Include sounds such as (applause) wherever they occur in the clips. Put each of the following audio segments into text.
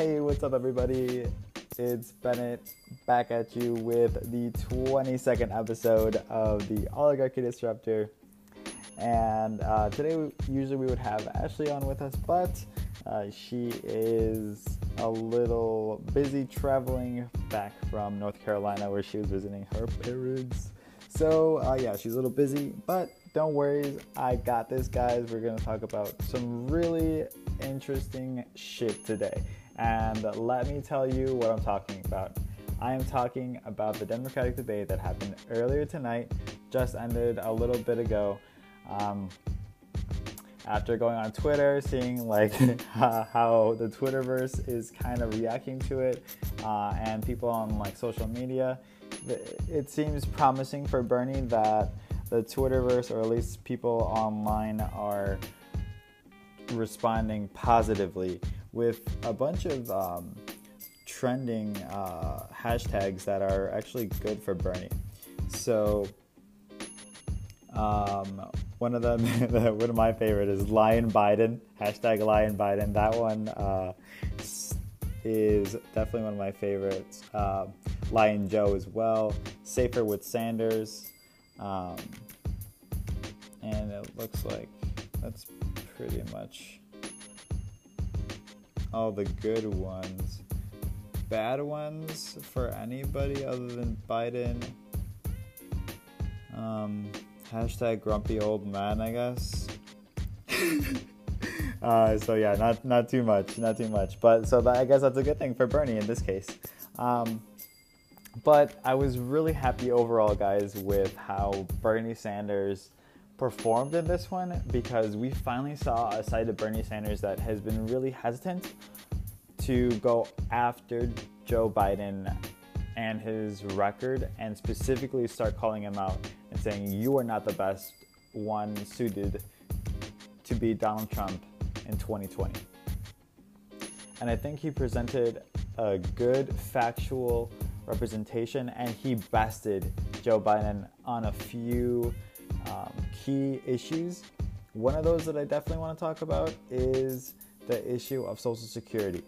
Hey, what's up, everybody? It's Bennett back at you with the 22nd episode of the Oligarchy Disruptor. And uh, today, usually we would have Ashley on with us, but uh, she is a little busy traveling back from North Carolina where she was visiting her parents. So, uh, yeah, she's a little busy, but don't worry, I got this, guys. We're to talk about some really interesting shit today. And let me tell you what I'm talking about. I am talking about the Democratic debate that happened earlier tonight, just ended a little bit ago. Um, after going on Twitter, seeing like (laughs) how the Twitterverse is kind of reacting to it, uh, and people on like social media, it seems promising for Bernie that the Twitterverse, or at least people online, are responding positively with a bunch of um, trending uh, hashtags that are actually good for Bernie. So, um, one of them, (laughs) one of my favorite is Lion Biden, hashtag Lion Biden. That one uh, is definitely one of my favorites. Uh, Lion Joe as well. Safer with Sanders. Um, and it looks like that's pretty much all the good ones. Bad ones for anybody other than Biden. Um, hashtag grumpy old man, I guess. (laughs) uh, so yeah, not not too much, not too much. But so that, I guess that's a good thing for Bernie in this case. Um, but I was really happy overall, guys, with how Bernie Sanders performed in this one because we finally saw a side of Bernie Sanders that has been really hesitant to go after Joe Biden and his record and specifically start calling him out and saying, You are not the best one suited to be Donald Trump in 2020. And I think he presented a good factual representation and he bested Joe Biden on a few um, key issues. One of those that I definitely want to talk about is the issue of Social Security.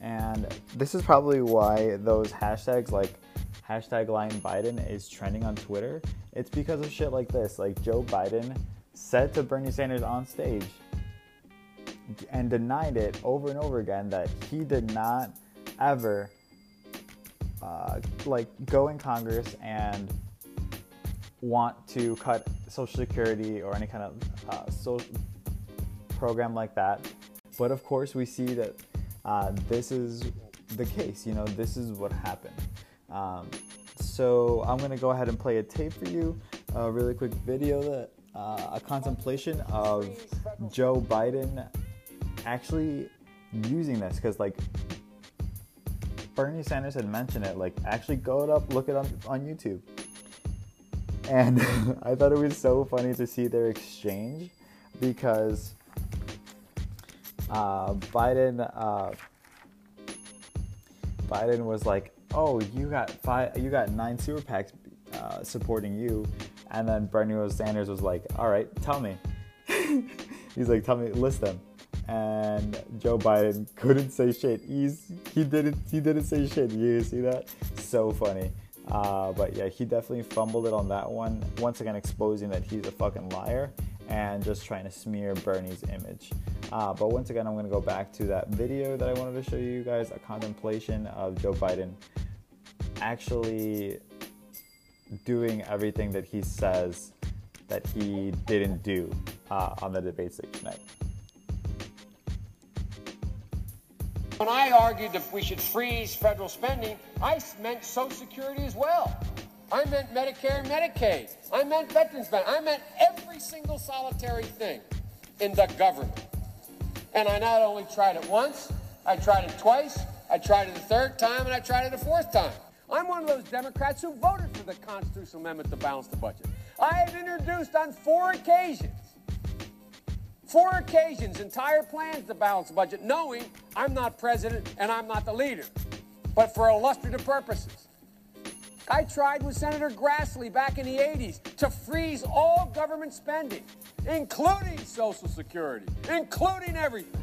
And this is probably why those hashtags like hashtag Lion Biden is trending on Twitter. It's because of shit like this. Like Joe Biden said to Bernie Sanders on stage and denied it over and over again that he did not ever uh, like go in Congress and want to cut Social Security or any kind of uh, social program like that. But of course, we see that uh, this is the case. You know, this is what happened. Um, so I'm to go ahead and play a tape for you, a really quick video that uh, a contemplation of Joe Biden actually using this because like Bernie Sanders had mentioned it. Like, actually go it up, look it up on YouTube. And (laughs) I thought it was so funny to see their exchange because uh, Biden uh, Biden was like, "Oh, you got five, you got nine super PACs uh, supporting you," and then Bernie Sanders was like, "All right, tell me." (laughs) He's like, "Tell me, list them." And Joe Biden (laughs) couldn't say shit. He's he didn't he didn't say shit. You see that? So funny. Uh, but yeah, he definitely fumbled it on that one. Once again, exposing that he's a fucking liar and just trying to smear Bernie's image. Uh, but once again, I'm going to go back to that video that I wanted to show you guys a contemplation of Joe Biden actually doing everything that he says that he didn't do uh, on the debate stage tonight. When I argued that we should freeze federal spending, I meant Social Security as well. I meant Medicare and Medicaid. I meant veterans benefits. I meant every single solitary thing in the government. And I not only tried it once, I tried it twice, I tried it a third time, and I tried it a fourth time. I'm one of those Democrats who voted for the constitutional amendment to balance the budget. I have introduced on four occasions Four occasions, entire plans to balance the budget, knowing I'm not president and I'm not the leader, but for illustrative purposes. I tried with Senator Grassley back in the 80s to freeze all government spending, including Social Security, including everything.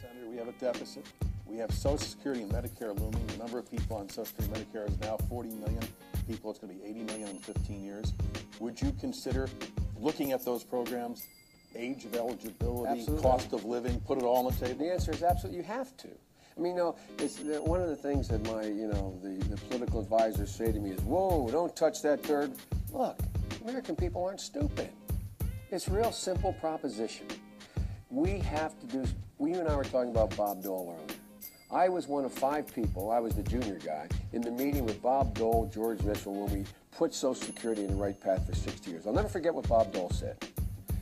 Senator, we have a deficit. We have Social Security and Medicare looming. The number of people on Social Security and Medicare is now 40 million people. It's going to be 80 million in 15 years. Would you consider looking at those programs, age of eligibility, Absolutely. cost of living, put it all on the table? The answer is absolutely you have to. I mean, you know, it's the, one of the things that my, you know, the, the political advisors say to me is, "Whoa, don't touch that third. Look, American people aren't stupid. It's a real simple proposition. We have to do. We you and I were talking about Bob Dole earlier. I was one of five people. I was the junior guy in the meeting with Bob Dole, George Mitchell, when we put Social Security in the right path for 60 years. I'll never forget what Bob Dole said.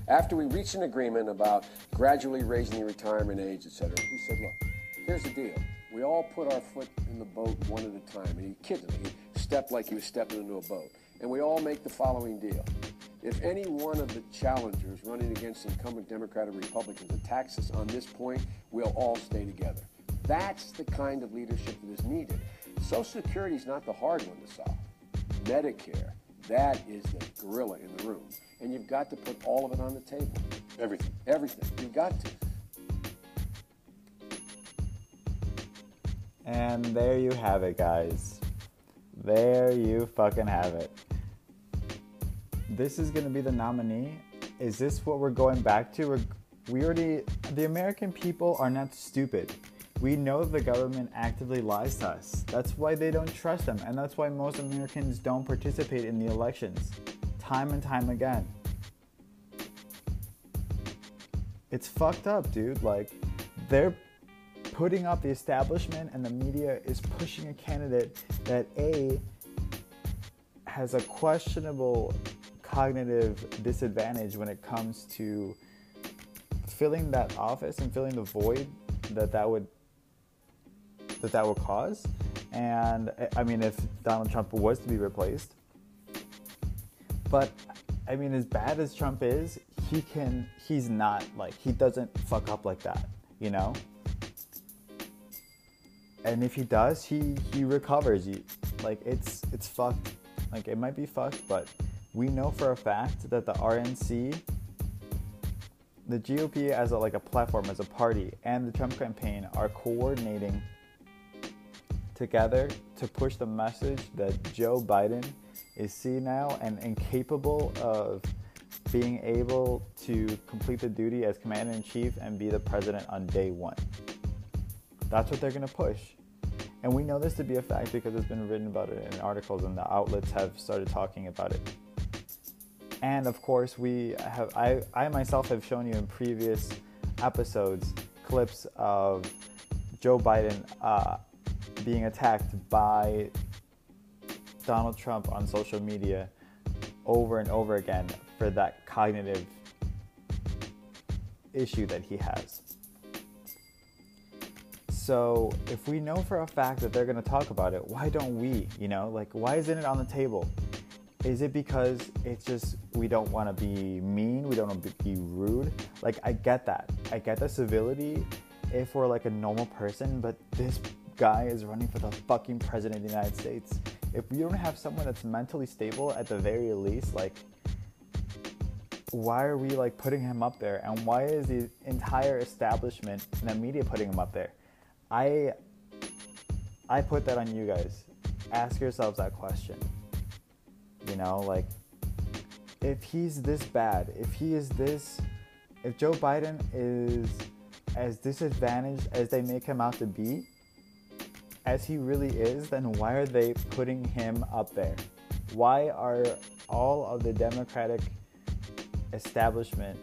After we reached an agreement about gradually raising the retirement age, et cetera, he said, look, here's the deal. We all put our foot in the boat one at a time. And he kidded me. He stepped like he was stepping into a boat. And we all make the following deal. If any one of the challengers running against incumbent Democrat or Republicans attacks us on this point, we'll all stay together. That's the kind of leadership that is needed. Social Security is not the hard one to solve. Medicare, that is the gorilla in the room. And you've got to put all of it on the table. Everything. Everything. You've got to. And there you have it, guys. There you fucking have it. This is going to be the nominee. Is this what we're going back to? We're, we already, the American people are not stupid. We know the government actively lies to us. That's why they don't trust them, and that's why most Americans don't participate in the elections, time and time again. It's fucked up, dude. Like, they're putting up the establishment and the media is pushing a candidate that A has a questionable cognitive disadvantage when it comes to filling that office and filling the void that that would that that would cause and I mean if Donald Trump was to be replaced but I mean as bad as Trump is he can he's not like he doesn't fuck up like that you know and if he does, he he recovers. You like it's it's fucked. Like it might be fucked, but we know for a fact that the RNC, the GOP as a, like a platform, as a party, and the Trump campaign are coordinating together to push the message that Joe Biden is senile and incapable of being able to complete the duty as commander in chief and be the president on day one. That's what they're going to push. And we know this to be a fact because it's been written about it in articles and the outlets have started talking about it. And of course, we have I, I myself have shown you in previous episodes clips of Joe Biden uh, being attacked by Donald Trump on social media over and over again for that cognitive issue that he has. So if we know for a fact that they're going to talk about it, why don't we? You know, like why isn't it on the table? Is it because it's just we don't want to be mean, we don't want to be rude? Like I get that. I get the civility if we're like a normal person, but this guy is running for the fucking president of the United States. If we don't have someone that's mentally stable at the very least, like why are we like putting him up there and why is the entire establishment and the media putting him up there? I I put that on you guys. Ask yourselves that question. You know, like if he's this bad, if he is this if Joe Biden is as disadvantaged as they make him out to be, as he really is, then why are they putting him up there? Why are all of the Democratic establishment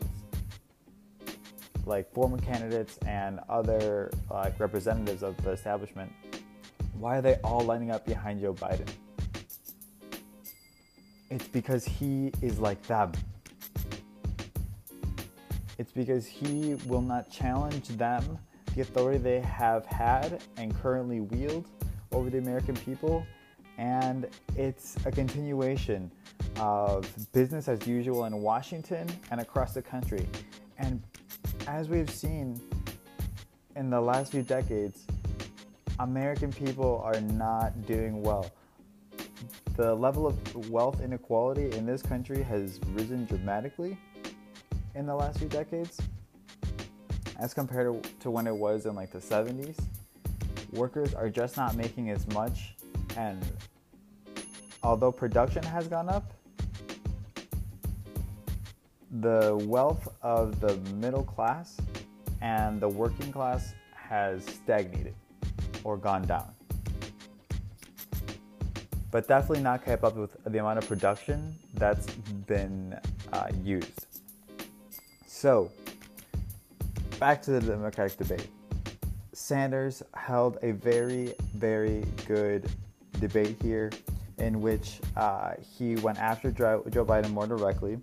like former candidates and other like representatives of the establishment, why are they all lining up behind Joe Biden? It's because he is like them. It's because he will not challenge them, the authority they have had and currently wield over the American people. And it's a continuation of business as usual in Washington and across the country. And as we've seen in the last few decades, American people are not doing well. The level of wealth inequality in this country has risen dramatically in the last few decades as compared to when it was in like the 70s. workers are just not making as much. And although production has gone up, the wealth of the middle class and the working class has stagnated or gone down. But definitely not kept up with the amount of production that's been uh, used. So, back to the Democratic debate. Sanders held a very, very good debate here in which uh, he went after Joe Biden more directly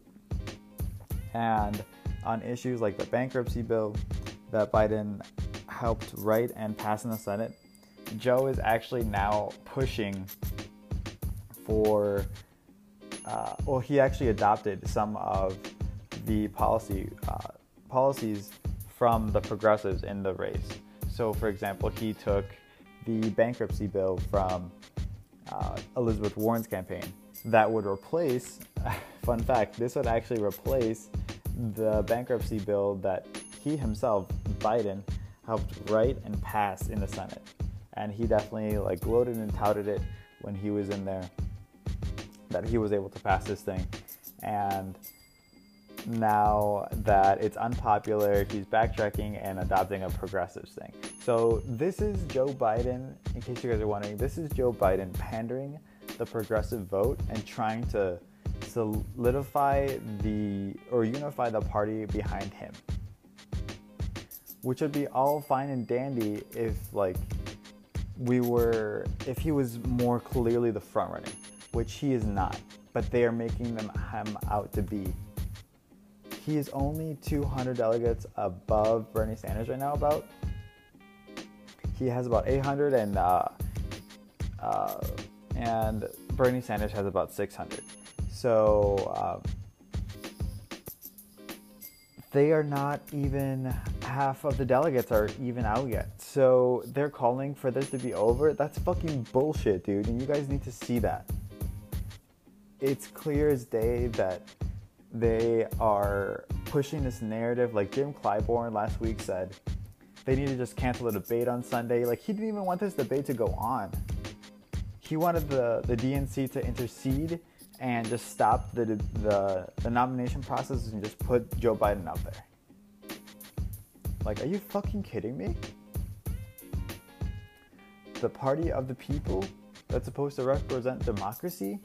and on issues like the bankruptcy bill that Biden helped write and pass in the Senate. Joe is actually now pushing for, uh, well, he actually adopted some of the policy uh, policies from the progressives in the race. So, for example, he took the bankruptcy bill from uh, Elizabeth Warren's campaign that would replace, (laughs) fun fact, this would actually replace the bankruptcy bill that he himself, Biden, helped write and pass in the Senate. And he definitely like gloated and touted it when he was in there that he was able to pass this thing. And now that it's unpopular, he's backtracking and adopting a progressive thing. So this is Joe Biden, in case you guys are wondering, this is Joe Biden pandering the progressive vote and trying to solidify the or unify the party behind him. Which would be all fine and dandy if like we were if he was more clearly the front runner, which he is not, but they are making them him out to be. He is only 200 delegates above Bernie Sanders right now. About he has about 800 and uh, uh, and Bernie Sanders has about 600. So um, they are not even half of the delegates are even out yet. So they're calling for this to be over. That's fucking bullshit, dude. And you guys need to see that. It's clear as day that they are pushing this narrative. Like Jim Clyburn last week said, they need to just cancel the debate on Sunday. Like he didn't even want this debate to go on. He wanted the, the DNC to intercede and just stop the, the, the nomination process and just put Joe Biden out there. Like, are you fucking kidding me? The party of the people that's supposed to represent democracy?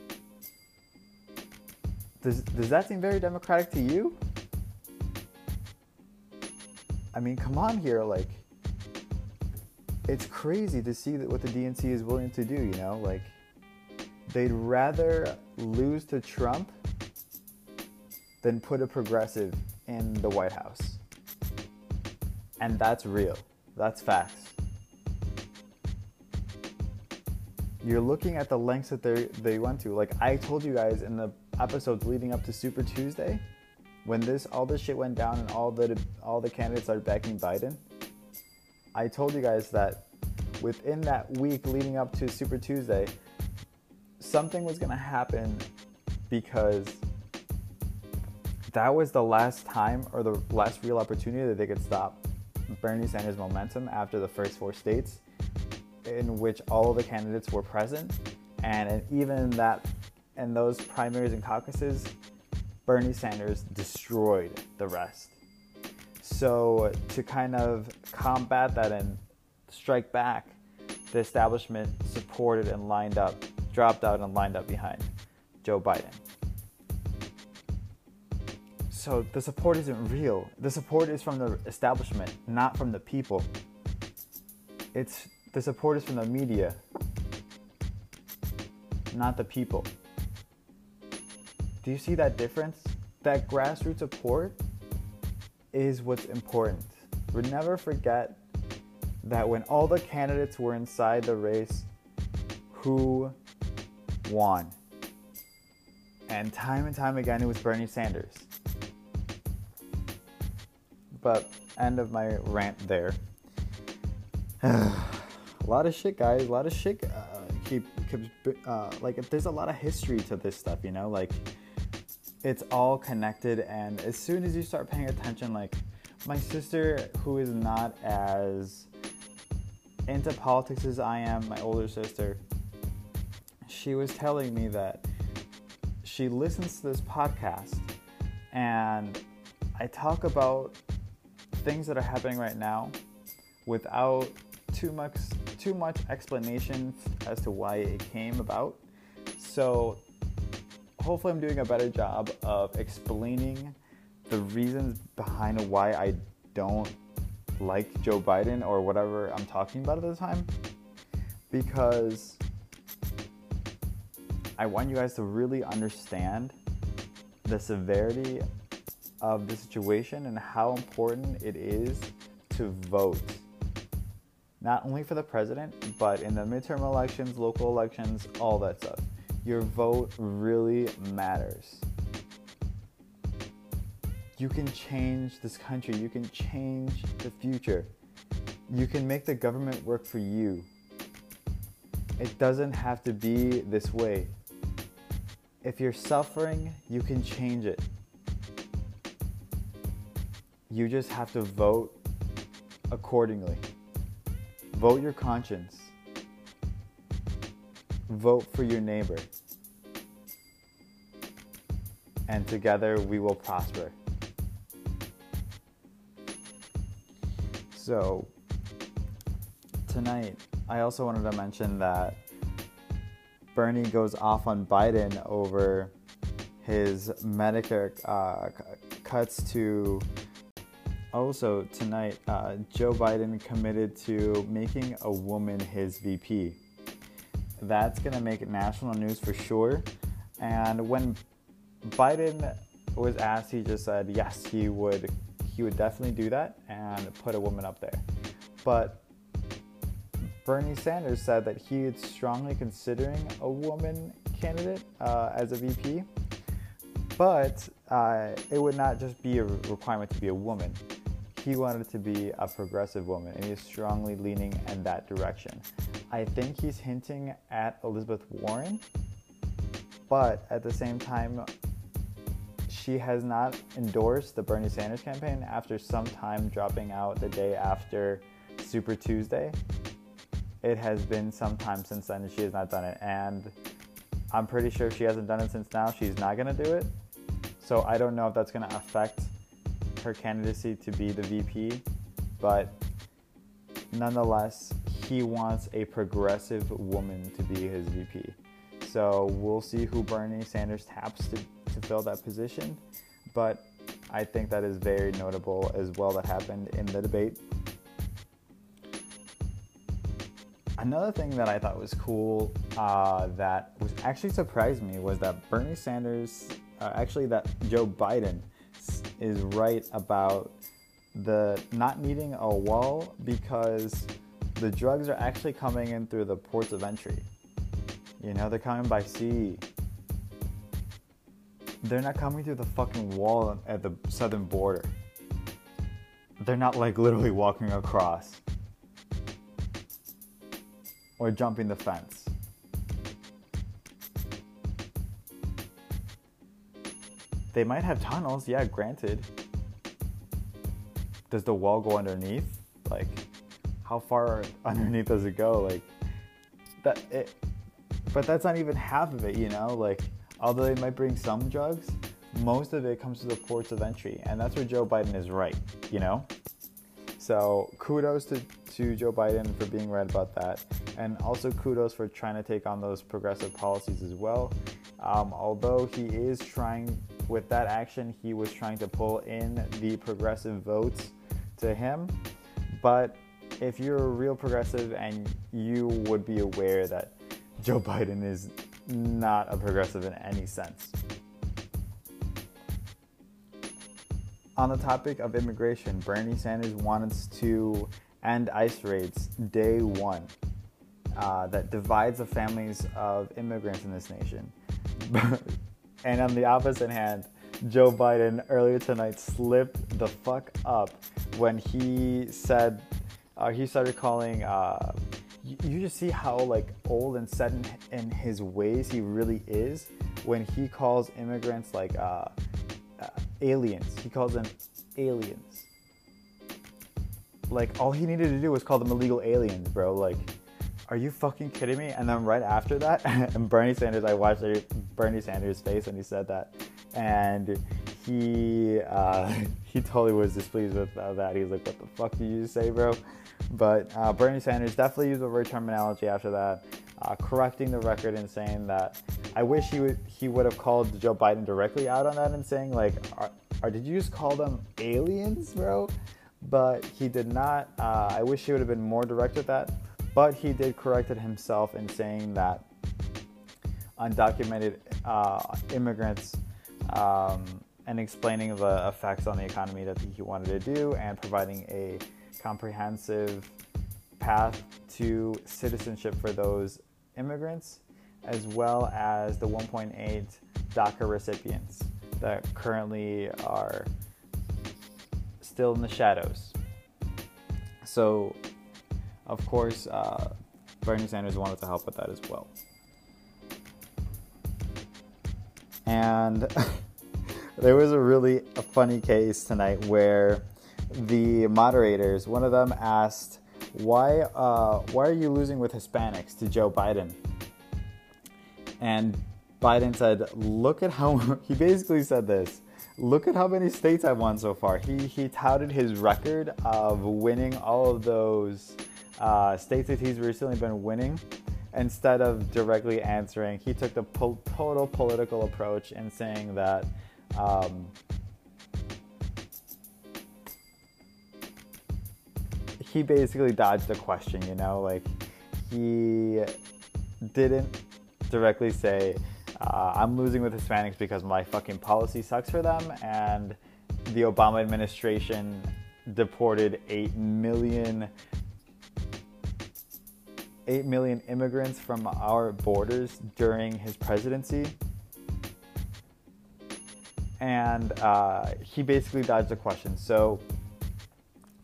Does, does that seem very democratic to you? I mean, come on here, like, it's crazy to see that what the DNC is willing to do, you know? Like, they'd rather lose to Trump than put a progressive in the White House. And that's real. That's facts. You're looking at the lengths that they they went to. Like I told you guys in the episodes leading up to Super Tuesday, when this all this shit went down and all the all the candidates are backing Biden, I told you guys that within that week leading up to Super Tuesday, something was to happen because that was the last time or the last real opportunity that they could stop Bernie Sanders' momentum after the first four states in which all of the candidates were present. And even that, in those primaries and caucuses, Bernie Sanders destroyed the rest. So to kind of combat that and strike back, the establishment supported and lined up dropped out and lined up behind Joe Biden. So the support isn't real. The support is from the establishment, not from the people. It's the support is from the media, not the people. Do you see that difference? That grassroots support is what's important. We never forget that when all the candidates were inside the race, who won. And time and time again, it was Bernie Sanders. But end of my rant there. (sighs) a lot of shit, guys. A lot of shit. Uh, keep, uh, like there's a lot of history to this stuff, you know. Like it's all connected, and as soon as you start paying attention, like my sister, who is not as into politics as I am, my older sister, she was telling me that she listens to this podcast and I talk about things that are happening right now without too much too much explanation as to why it came about. So hopefully I'm doing a better job of explaining the reasons behind why I don't like Joe Biden or whatever I'm talking about at the time because I want you guys to really understand the severity of the situation and how important it is to vote. Not only for the president, but in the midterm elections, local elections, all that stuff. Your vote really matters. You can change this country, you can change the future. You can make the government work for you. It doesn't have to be this way. If you're suffering, you can change it. You just have to vote accordingly. Vote your conscience. Vote for your neighbor. And together we will prosper. So, tonight, I also wanted to mention that Bernie goes off on Biden over his Medicare uh, cuts to. Also, tonight, uh, Joe Biden committed to making a woman his VP. That's going to make it national news for sure. And when Biden was asked, he just said yes, he would. He would definitely do that and put a woman up there. But Bernie Sanders said that he is strongly considering a woman candidate uh, as a VP, but uh, it would not just be a requirement to be a woman. He wanted to be a progressive woman, and he's strongly leaning in that direction. I think he's hinting at Elizabeth Warren, but at the same time, she has not endorsed the Bernie Sanders campaign after some time dropping out the day after Super Tuesday it has been some time since then and she has not done it. And I'm pretty sure if she hasn't done it since now, she's not going to do it. So I don't know if that's going to affect her candidacy to be the VP. But nonetheless, he wants a progressive woman to be his VP. So we'll see who Bernie Sanders taps to, to fill that position. But I think that is very notable as well that happened in the debate Another thing that I thought was cool uh, that was actually surprised me was that Bernie Sanders, uh, actually, that Joe Biden is right about the not needing a wall because the drugs are actually coming in through the ports of entry. You know, they're coming by sea. They're not coming through the fucking wall at the southern border. They're not like literally walking across or jumping the fence. They might have tunnels, yeah, granted. Does the wall go underneath? Like, how far (laughs) underneath does it go? Like, that it, but that's not even half of it, you know? Like, although they might bring some drugs, most of it comes to the ports of entry, and that's where Joe Biden is right, you know? So kudos to, to Joe Biden for being right about that. And also kudos for trying to take on those progressive policies as well. Um, although he is trying, with that action, he was trying to pull in the progressive votes to him. But if you're a real progressive and you would be aware that Joe Biden is not a progressive in any sense. On the topic of immigration, Bernie Sanders wants to end ICE raids day one uh, that divides the families of immigrants in this nation. (laughs) and on the opposite hand, Joe Biden earlier tonight slipped the fuck up when he said, uh, he started calling, uh, you, just see how like old and set in, in, his ways he really is when he calls immigrants like uh, aliens. He calls them aliens. like all he needed to do was call them illegal aliens, bro. Like, are you fucking kidding me? And then right after that, (laughs) and Bernie Sanders, I watched Bernie Sanders' face when he said that, and he uh, (laughs) he totally was displeased with uh, that. He's like, "What the fuck did you say, bro?" But uh, Bernie Sanders definitely used word terminology after that, uh, correcting the record and saying that I wish he would he would have called Joe Biden directly out on that and saying like, are, are did you just call them aliens, bro?" But he did not. Uh, I wish he would have been more direct with that. But he did correct it himself in saying that undocumented uh, immigrants. Um, and explaining the effects on the economy that he wanted to do and providing a comprehensive path to citizenship for those immigrants, as well as the 1.8 DACA recipients that currently are still in the shadows. So, of course, uh, Bernie Sanders wanted to help with that as well. And (laughs) there was a really funny case tonight where the moderators, one of them asked, "Why, uh, why are you losing with Hispanics to Joe Biden?" And Biden said, "Look at how." (laughs) He basically said this. Look at how many states I've won so far. He he touted his record of winning all of those uh, states that he's recently been winning. Instead of directly answering, he took the po- total political approach and saying that um, he basically dodged the question, you know, like he didn't directly say, uh, I'm losing with Hispanics because my fucking policy sucks for them, and the Obama administration deported 8 million 8 million immigrants from our borders during his presidency and uh, he basically dodged the question. So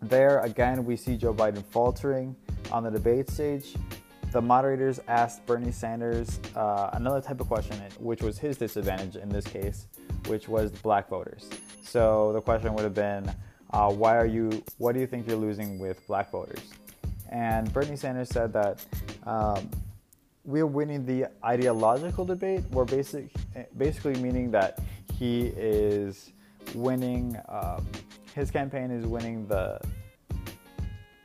there again, we see Joe Biden faltering on the debate stage. The moderators asked Bernie Sanders uh, another type of question, which was his disadvantage in this case, which was black voters. So the question would have been, uh, "Why are you? What do you think you're losing with black voters?" And Bernie Sanders said that um, we're winning the ideological debate. We're basic, basically meaning that he is winning. Um, his campaign is winning the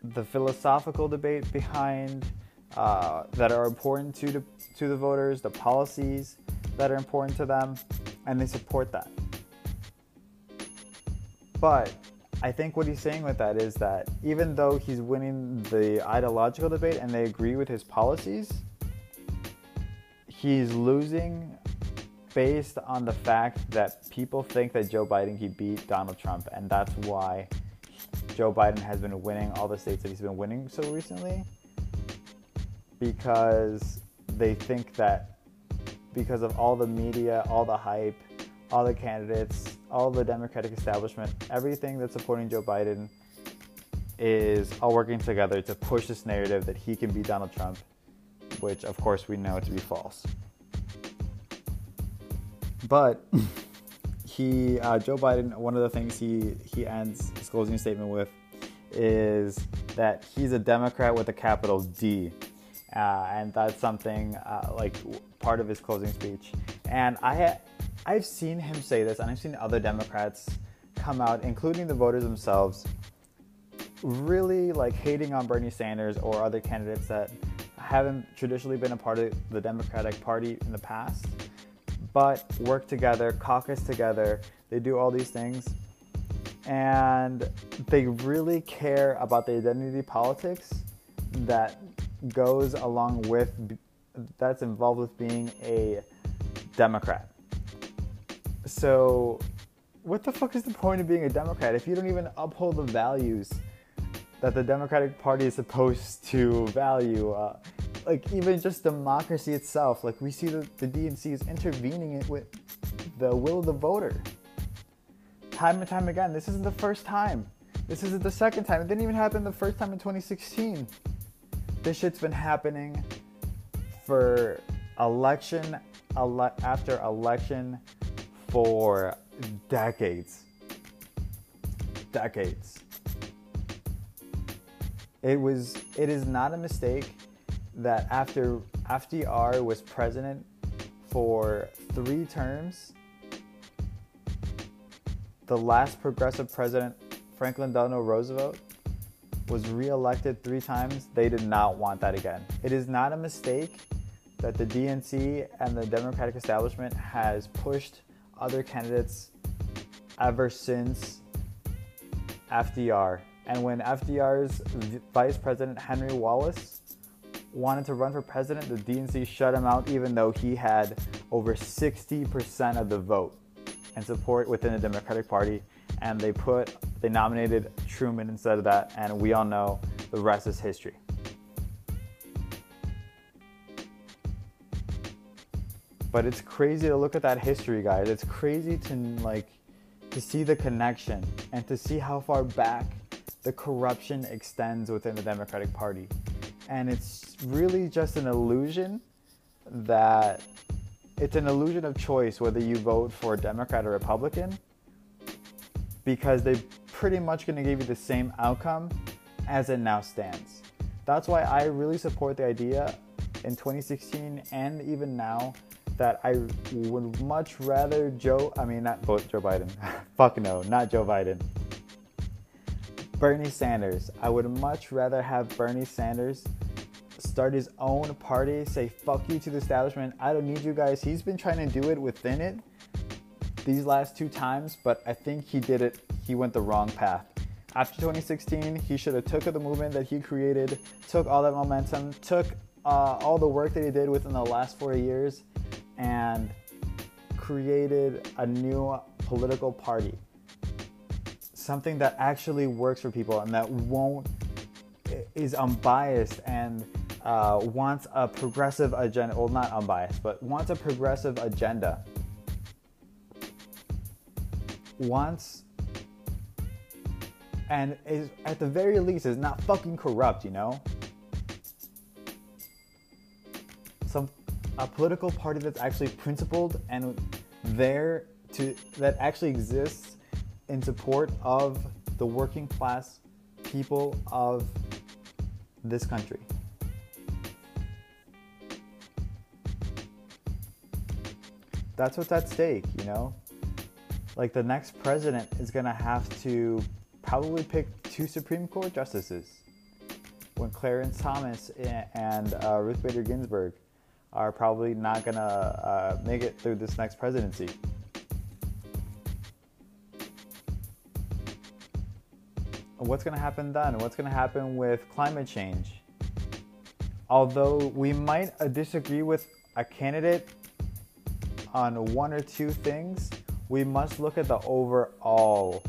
the philosophical debate behind uh, that are important to the to the voters, the policies that are important to them, and they support that. But I think what he's saying with that is that even though he's winning the ideological debate and they agree with his policies, he's losing based on the fact that people think that Joe Biden can beat Donald Trump, and that's why Joe Biden has been winning all the states that he's been winning so recently because they think that because of all the media, all the hype, all the candidates, all the Democratic establishment, everything that's supporting Joe Biden is all working together to push this narrative that he can beat Donald Trump, which of course we know to be false. But (laughs) he, uh, Joe Biden, one of the things he he ends closing statement with is that he's a Democrat with a capital D, uh, and that's something uh, like part of his closing speech. And I, I've seen him say this, and I've seen other Democrats come out, including the voters themselves, really like hating on Bernie Sanders or other candidates that haven't traditionally been a part of the Democratic Party in the past but work together, caucus together. They do all these things. And they really care about the identity politics that goes along with, that's involved with being a Democrat. So, what the fuck is the point of being a Democrat if you don't even uphold the values that the Democratic Party is supposed to value? Uh, like even just democracy itself like we see the, the dnc is intervening with the will of the voter time and time again. This isn't the first time. This isn't the second time. It didn't even happen the first time in 2016 this shit's been happening for election ele- after election for decades. Decades. It was. It is not a mistake that after FDR was president for three terms, the last progressive president, Franklin Delano Roosevelt, was reelected three times. They did not want that again. It is not a mistake that the DNC and the Democratic establishment has pushed other candidates ever since FDR. And when FDR's vice president, Henry Wallace, wanted to run for president, the DNC shut him out even though he had over 60% of the vote and support within the Democratic Party. And they put, they nominated Truman instead of that. And we all know the rest is history. But it's crazy to look at that history, guys. It's crazy to like to see the connection and to see how far back the corruption extends within the Democratic Party. And it's really just an illusion that it's an illusion of choice whether you vote for Democrat or Republican because they're pretty much going to give you the same outcome as it now stands. That's why I really support the idea in 2016 and even now that I would much rather Joe, I mean, not both Joe Biden, (laughs) fuck no, not Joe Biden. Bernie Sanders. I would much rather have Bernie Sanders start his own party, say fuck you to the establishment. I don't need you guys. He's been trying to do it within it these last two times, but I think he did it. He went the wrong path. After 2016, he should have took the movement that he created, took all that momentum, took uh, all the work that he did within the last four years, and created a new political party. Something that actually works for people and that won't is unbiased and uh, wants a progressive agenda. Well, not unbiased, but wants a progressive agenda. Wants and is at the very least is not fucking corrupt, you know. Some a political party that's actually principled and there to that actually exists in support of the working class people of this country. That's what's at stake, you know? Like the next president is going to have to probably pick two Supreme Court justices when Clarence Thomas and uh, Ruth Bader Ginsburg are probably not going to uh, make it through this next presidency. What's going to happen then? What's going to happen with climate change? Although we might disagree with a candidate on one or two things, we must look at the overall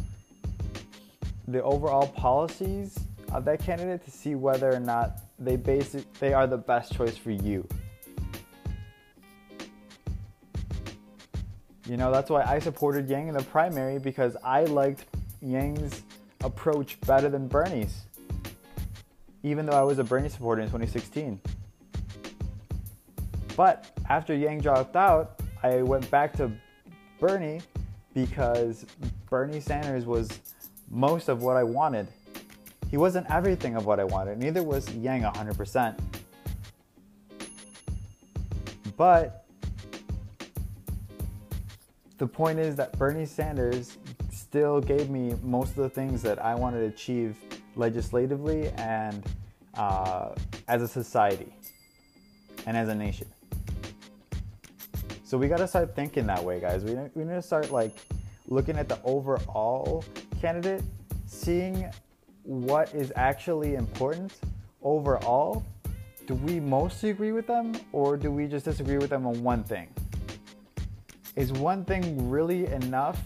the overall policies of that candidate to see whether or not they basic they are the best choice for you. You know, that's why I supported Yang in the primary because I liked Yang's approach better than Bernie's. Even though I was a Bernie supporter in 2016. But after Yang dropped out, I went back to Bernie because Bernie Sanders was most of what I wanted. He wasn't everything of what I wanted, neither was Yang 100%. But the point is that Bernie Sanders still gave me most of the things that I wanted to achieve legislatively and uh, as a society and as a nation. So we got to start thinking that way, guys. We, we need to start like looking at the overall candidate, seeing what is actually important overall. Do we mostly agree with them or do we just disagree with them on one thing? is one thing really enough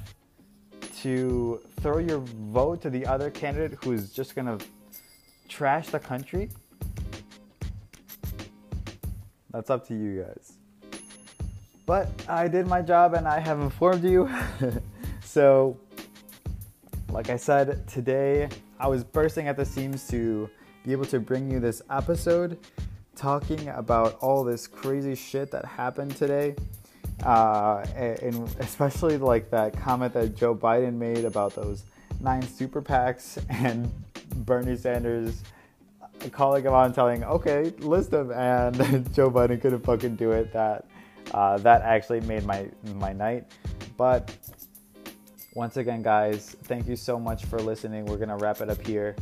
to throw your vote to the other candidate who's just gonna trash the country? That's up to you guys. But I did my job and I have informed you. (laughs) so, like I said, today I was bursting at the seams to be able to bring you this episode talking about all this crazy shit that happened today uh, and especially like that comment that Joe Biden made about those nine super PACs and Bernie Sanders calling him and telling, okay, list them, and (laughs) Joe Biden couldn't fucking do it. That uh, that actually made my my night. But once again, guys, thank you so much for listening. We're gonna wrap it up here.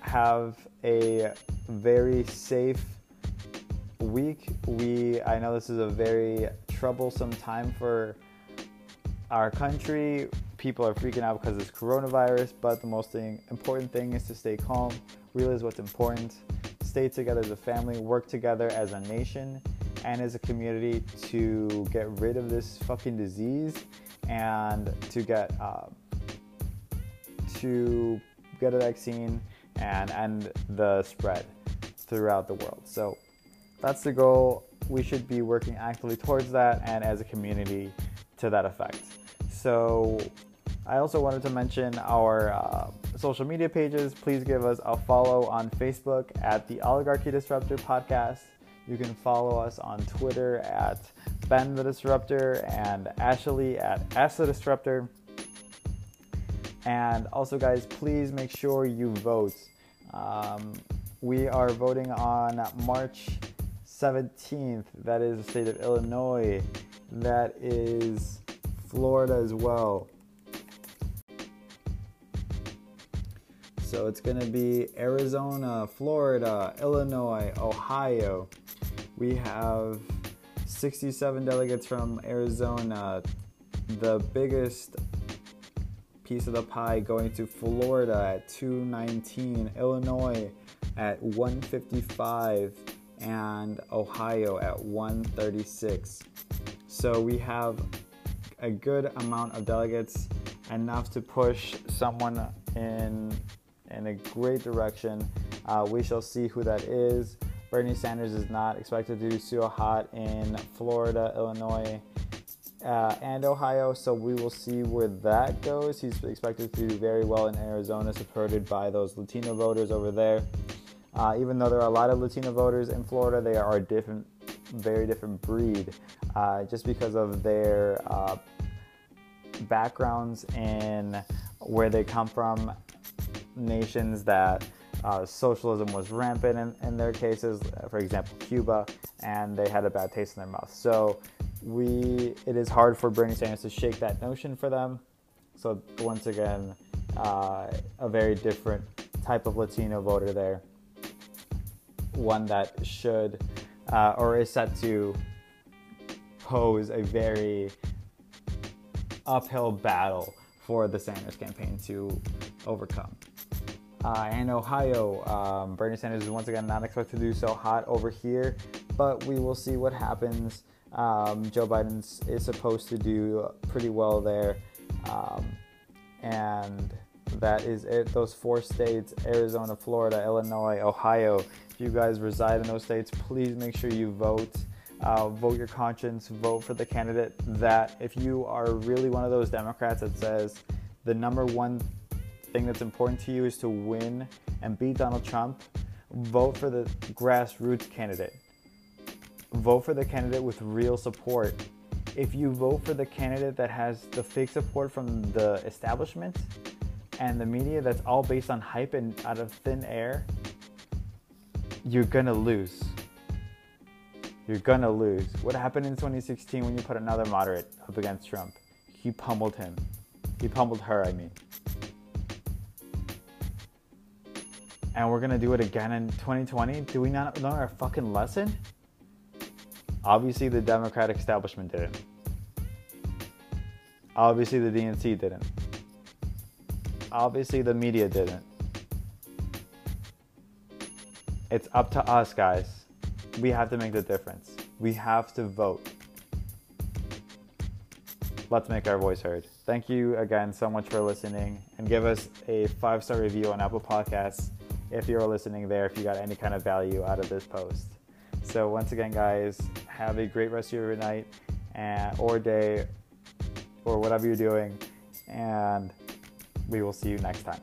Have a very safe week. We I know this is a very troublesome time for our country. People are freaking out because this coronavirus, but the most thing, important thing is to stay calm, realize what's important, stay together as a family, work together as a nation and as a community to get rid of this fucking disease and to get uh, to get a vaccine and end the spread throughout the world. So that's the goal. We should be working actively towards that and as a community to that effect. So I also wanted to mention our uh, social media pages. Please give us a follow on Facebook at the Oligarchy Disruptor Podcast. You can follow us on Twitter at Ben the Disruptor and Ashley at Ash the Disruptor. And also, guys, please make sure you vote. Um, we are voting on March 17th. That is the state of Illinois. That is Florida as well. So it's going to be Arizona, Florida, Illinois, Ohio. We have 67 delegates from Arizona. The biggest piece of the pie going to Florida at 219, Illinois at 155, and Ohio at 136. So we have a good amount of delegates, enough to push someone in in a great direction. Uh, we shall see who that is. Bernie Sanders is not expected to do so hot in Florida, Illinois, uh, and Ohio, so we will see where that goes. He's expected to do very well in Arizona, supported by those Latino voters over there. Uh, even though there are a lot of Latino voters in Florida, they are a different, very different breed, uh, just because of their uh, backgrounds and where they come from nations that uh, socialism was rampant in, in their cases, for example, Cuba, and they had a bad taste in their mouth. So we, it is hard for Bernie Sanders to shake that notion for them. So once again, uh, a very different type of Latino voter there, one that should uh, or is set to pose a very uphill battle for the Sanders campaign to overcome. Uh, and Ohio, um, Bernie Sanders is once again not expected to do so hot over here, but we will see what happens. Um, Joe Biden is supposed to do pretty well there. Um, and that is it. Those four states Arizona, Florida, Illinois, Ohio. If you guys reside in those states, please make sure you vote. Uh, vote your conscience, vote for the candidate that, if you are really one of those Democrats that says the number one thing that's important to you is to win and beat Donald Trump, vote for the grassroots candidate. Vote for the candidate with real support. If you vote for the candidate that has the fake support from the establishment and the media that's all based on hype and out of thin air, you're gonna lose. You're gonna lose. What happened in 2016 when you put another moderate up against Trump? He pummeled him. He pummeled her, I mean. And we're gonna do it again in 2020. Do we not learn our fucking lesson? Obviously, the Democratic establishment didn't. Obviously, the DNC didn't. Obviously, the media didn't. It's up to us, guys. We have to make the difference. We have to vote. Let's make our voice heard. Thank you again so much for listening and give us a five star review on Apple Podcasts if you're listening there, if you got any kind of value out of this post. So, once again, guys, have a great rest of your night and, or day or whatever you're doing, and we will see you next time.